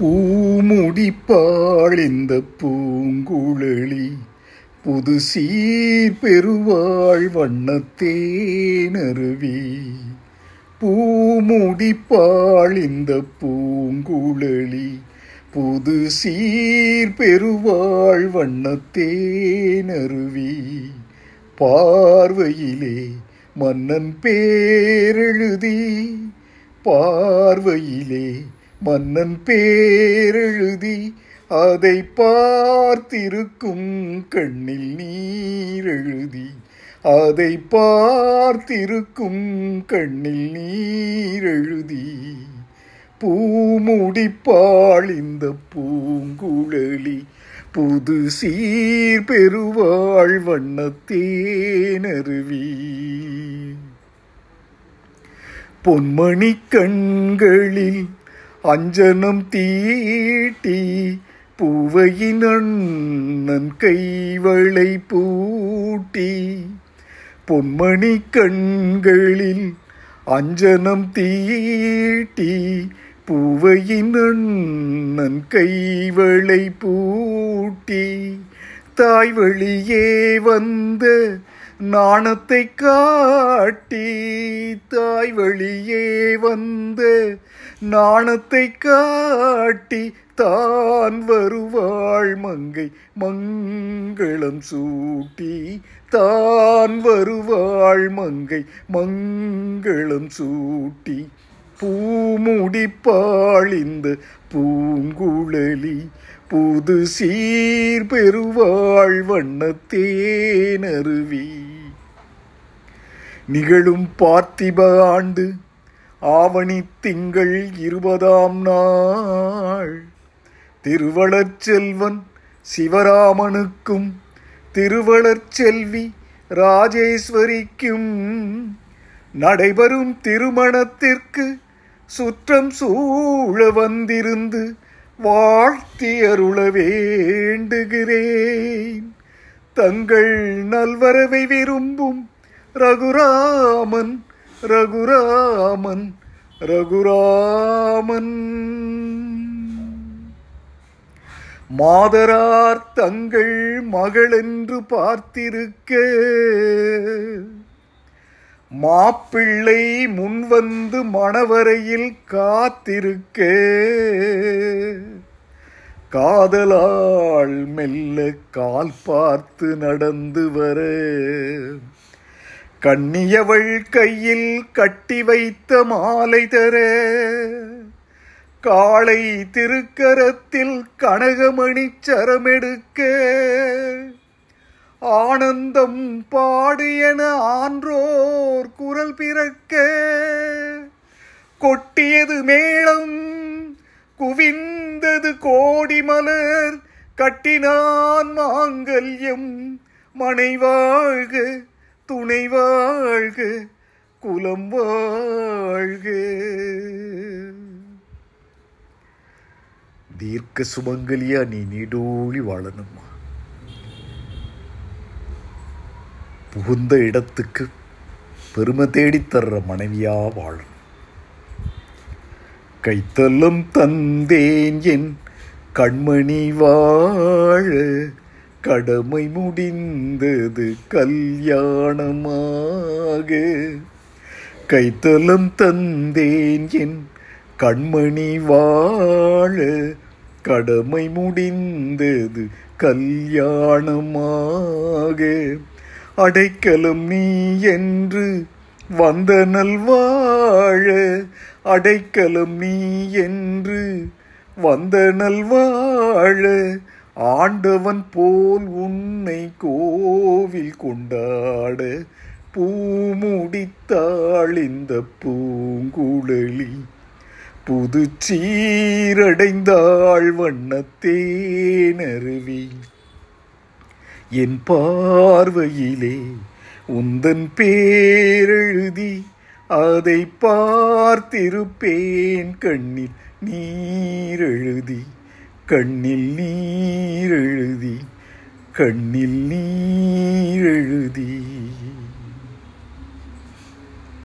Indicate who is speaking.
Speaker 1: பூமுடிப்பாள் இந்த பூங்குழலி. புது சீர் பெருவாள் வண்ணத்தேனருவி பூமுடிப்பாள் இந்த பூங்குழலி. புது சீர் பெருவாள் வண்ணத்தேனருவி பார்வையிலே மன்னன் பேரெழுதி. பார்வையிலே மன்னன் பேரெழுதி அதை பார்த்திருக்கும் கண்ணில் நீரெழுதி. அதை பார்த்திருக்கும் கண்ணில் நீரெழுதி. பூமுடிப்பாள் இந்த பூங்குழலி புது சீர் பெருவாள் வண்ணத்தேனருவி. பொன்மணி கண்களில் அஞ்சனம் தீட்டி பூவையின் அண்ணன் கைவளை பூட்டி. பொன்மணி கண்களில் அஞ்சனம் தீட்டி பூவையின் அண்ணன் கைவளை பூட்டி. தாய் வழியே வந்த நாணத்தை காட்டி தாய் வழியே வந்து நாணத்தை காட்டி தான் வருவாள் மங்கை மங்களம் சூட்டி தான் வருவாள் மங்கை மங்களம் சூட்டி. பூமுடிப்பாள் இந்த பூங்குழலி புது சீர் பெருவாள் வண்ணத்தேனருவி நிகழும் பார்த்திப ஆண்டு ஆவணி திங்கள் இருபதாம் நாள். திருவளர் செல்வன் சிவராமனுக்கும் திருவளர் செல்வி ராஜேஸ்வரிக்கும் நடைபெறும் திருமணத்திற்கு சுற்றம் சூழ வந்திருந்து வாழ்த்தி அருள வேண்டுகிறேன் தங்கள் நல்வரவை விரும்பும் ரகுராமன் ரகுராமன் ரகுராமன். மாதரார் தங்கள் மகளென்று பார்த்திருக்க மாப்பிள்ளை முன்வந்து மணவரையில் காத்திருக்க. காதலால் மெல்ல கால் பார்த்து நடந்து வர. கண்ணியவள் கையில் கட்டி வைத்த மாலை தர. காளை திருக்கரத்தில் கனகமணி சரமெடுக்க. ஆனந்தம் பாடியன ஆன்றோர் குரல் பிறக்க. கொட்டியது மேளம் கோடிமலர் கோடி மலர் கட்டினான் மாங்கல்யம். மனை வாழ்க துணை வாழ்க குலம் வாழ்க. தீர்க்க சுமங்கலியா நீ நீடோழி வாழணுமா புகுந்த இடத்துக்கு பெருமை தேடித்தர்ற மனைவியா வாழணும். கைத்தல்லும் தந்தேன் என் கண்மணி வாழ கடமை முடிந்தது கல்யாணமாக. கைத்தலம் தந்தேன் என் கண்மணி வாழ கடமை முடிந்தது கல்யாணமாக. அடைக்கலம் நீ என்று வந்த நல்வாழ அடைக்கலம் நீ என்று வந்த நல்வாழ ஆண்டவன் போல் உன்னை கோவில் கொண்டாட பூமுடித்தாள் இந்த பூங்குழலி. புது சீரடைந்தாள் வண்ணத்தேனருவி என் பார்வையிலே உந்தன் பேரெழுதி அதை பார்த்திருப்பேன் கண்ணில். நீரெழுதி கண்ணில் நீரெழுதி கண்ணில் நீரெழுதி.